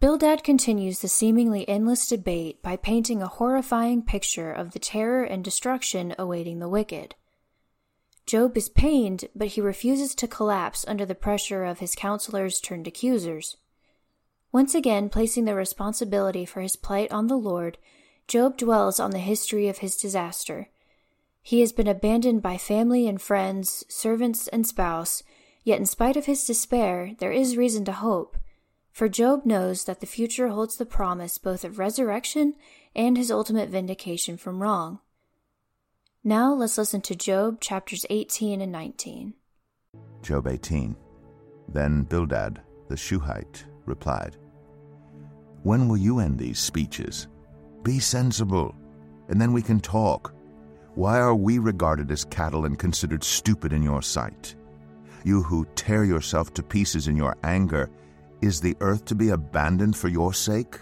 Bildad continues the seemingly endless debate by painting a horrifying picture of the terror and destruction awaiting the wicked. Job is pained, but he refuses to collapse under the pressure of his counselors turned accusers. Once again, placing the responsibility for his plight on the Lord, Job dwells on the history of his disaster. He has been abandoned by family and friends, servants and spouse, yet in spite of his despair, there is reason to hope. For Job knows that the future holds the promise both of resurrection and his ultimate vindication from wrong. Now let's listen to Job chapters 18 and 19. Job 18. Then Bildad the Shuhite replied, When will you end these speeches? Be sensible, and then we can talk. Why are we regarded as cattle and considered stupid in your sight? You who tear yourself to pieces in your anger is the earth to be abandoned for your sake?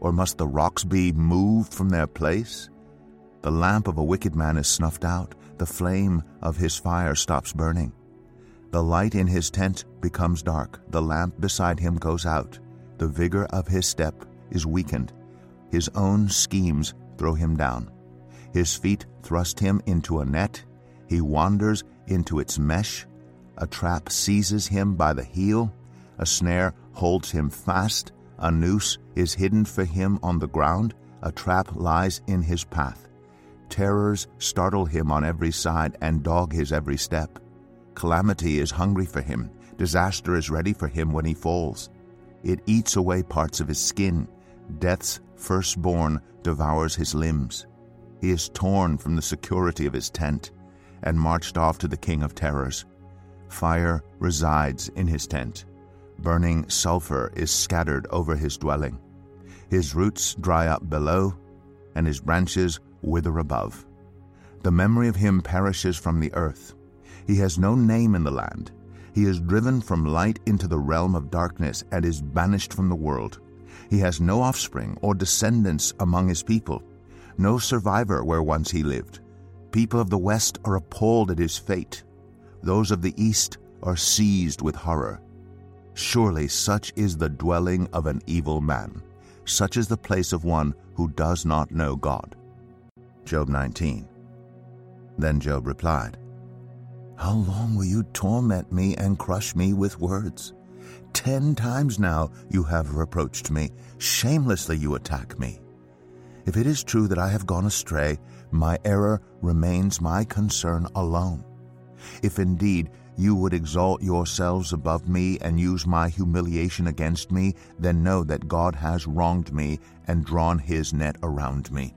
Or must the rocks be moved from their place? The lamp of a wicked man is snuffed out, the flame of his fire stops burning. The light in his tent becomes dark, the lamp beside him goes out, the vigor of his step is weakened. His own schemes throw him down. His feet thrust him into a net, he wanders into its mesh. A trap seizes him by the heel, a snare holds him fast, a noose is hidden for him on the ground, a trap lies in his path. Terrors startle him on every side and dog his every step. Calamity is hungry for him, disaster is ready for him when he falls. It eats away parts of his skin, death's firstborn devours his limbs. He is torn from the security of his tent and marched off to the king of terrors. Fire resides in his tent. Burning sulfur is scattered over his dwelling. His roots dry up below, and his branches wither above. The memory of him perishes from the earth. He has no name in the land. He is driven from light into the realm of darkness and is banished from the world. He has no offspring or descendants among his people, no survivor where once he lived. People of the west are appalled at his fate. Those of the east are seized with horror. Surely such is the dwelling of an evil man. Such is the place of one who does not know God. Job 19. Then Job replied, How long will you torment me and crush me with words? Ten times now you have reproached me. Shamelessly you attack me. If it is true that I have gone astray, my error remains my concern alone. If indeed you would exalt yourselves above me and use my humiliation against me, then know that God has wronged me and drawn his net around me.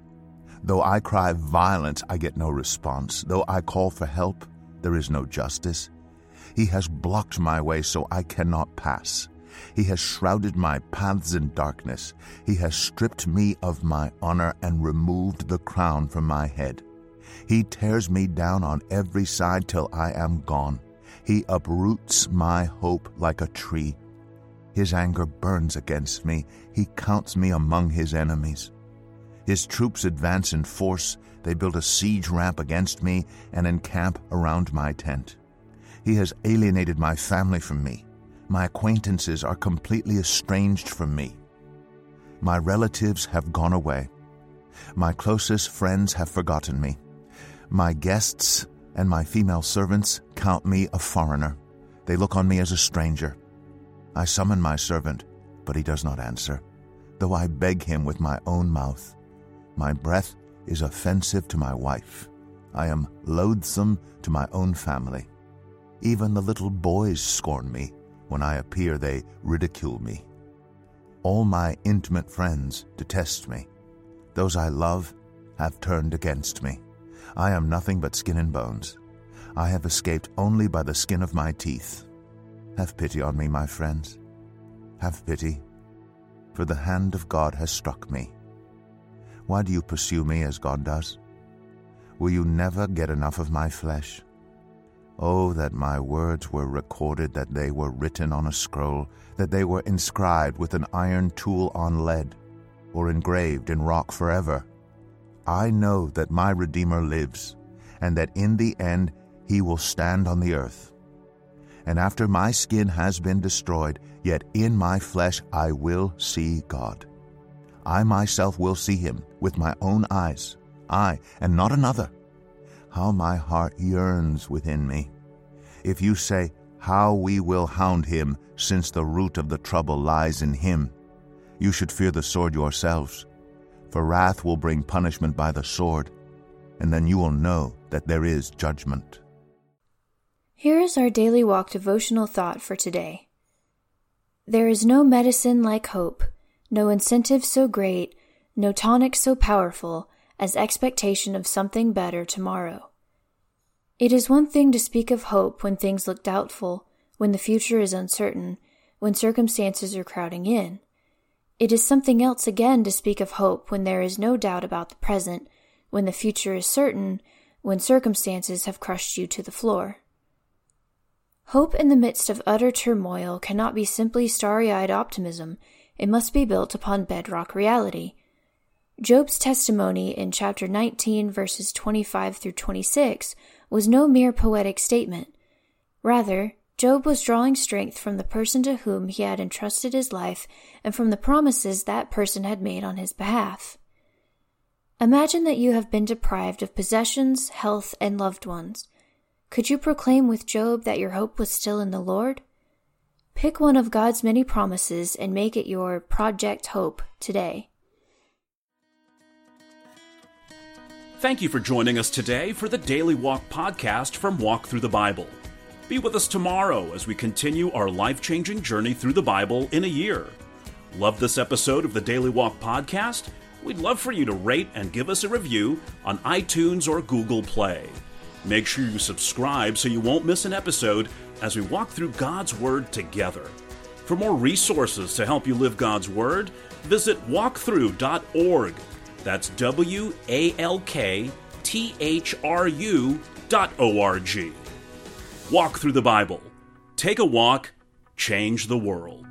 Though I cry violence, I get no response. Though I call for help, there is no justice. He has blocked my way so I cannot pass. He has shrouded my paths in darkness. He has stripped me of my honor and removed the crown from my head. He tears me down on every side till I am gone. He uproots my hope like a tree. His anger burns against me. He counts me among his enemies. His troops advance in force. They build a siege ramp against me and encamp around my tent. He has alienated my family from me. My acquaintances are completely estranged from me. My relatives have gone away. My closest friends have forgotten me. My guests and my female servants count me a foreigner. They look on me as a stranger. I summon my servant, but he does not answer, though I beg him with my own mouth. My breath is offensive to my wife. I am loathsome to my own family. Even the little boys scorn me. When I appear, they ridicule me. All my intimate friends detest me. Those I love have turned against me. I am nothing but skin and bones. I have escaped only by the skin of my teeth. Have pity on me, my friends. Have pity. for the hand of God has struck me. Why do you pursue me as God does? Will you never get enough of my flesh? Oh, that my words were recorded, that they were written on a scroll, that they were inscribed with an iron tool on lead, or engraved in rock forever. I know that my Redeemer lives, and that in the end he will stand on the earth. And after my skin has been destroyed, yet in my flesh I will see God. I myself will see him with my own eyes, I, and not another. How my heart yearns within me. If you say, How we will hound him, since the root of the trouble lies in him, you should fear the sword yourselves. For wrath will bring punishment by the sword, and then you will know that there is judgment. Here is our daily walk devotional thought for today. There is no medicine like hope, no incentive so great, no tonic so powerful as expectation of something better tomorrow. It is one thing to speak of hope when things look doubtful, when the future is uncertain, when circumstances are crowding in. It is something else again to speak of hope when there is no doubt about the present, when the future is certain, when circumstances have crushed you to the floor. Hope in the midst of utter turmoil cannot be simply starry eyed optimism, it must be built upon bedrock reality. Job's testimony in chapter 19, verses 25 through 26, was no mere poetic statement. Rather, Job was drawing strength from the person to whom he had entrusted his life and from the promises that person had made on his behalf. Imagine that you have been deprived of possessions, health, and loved ones. Could you proclaim with Job that your hope was still in the Lord? Pick one of God's many promises and make it your Project Hope today. Thank you for joining us today for the Daily Walk podcast from Walk Thru the Bible. Be with us tomorrow as we continue our life changing journey through the Bible in a year. Love this episode of the Daily Walk podcast? We'd love for you to rate and give us a review on iTunes or Google Play. Make sure you subscribe so you won't miss an episode as we walk through God's Word together. For more resources to help you live God's Word, visit walkthru.org. That's W A L K T H R U dot O R G. Walk Thru the Bible. Take a walk, change the world.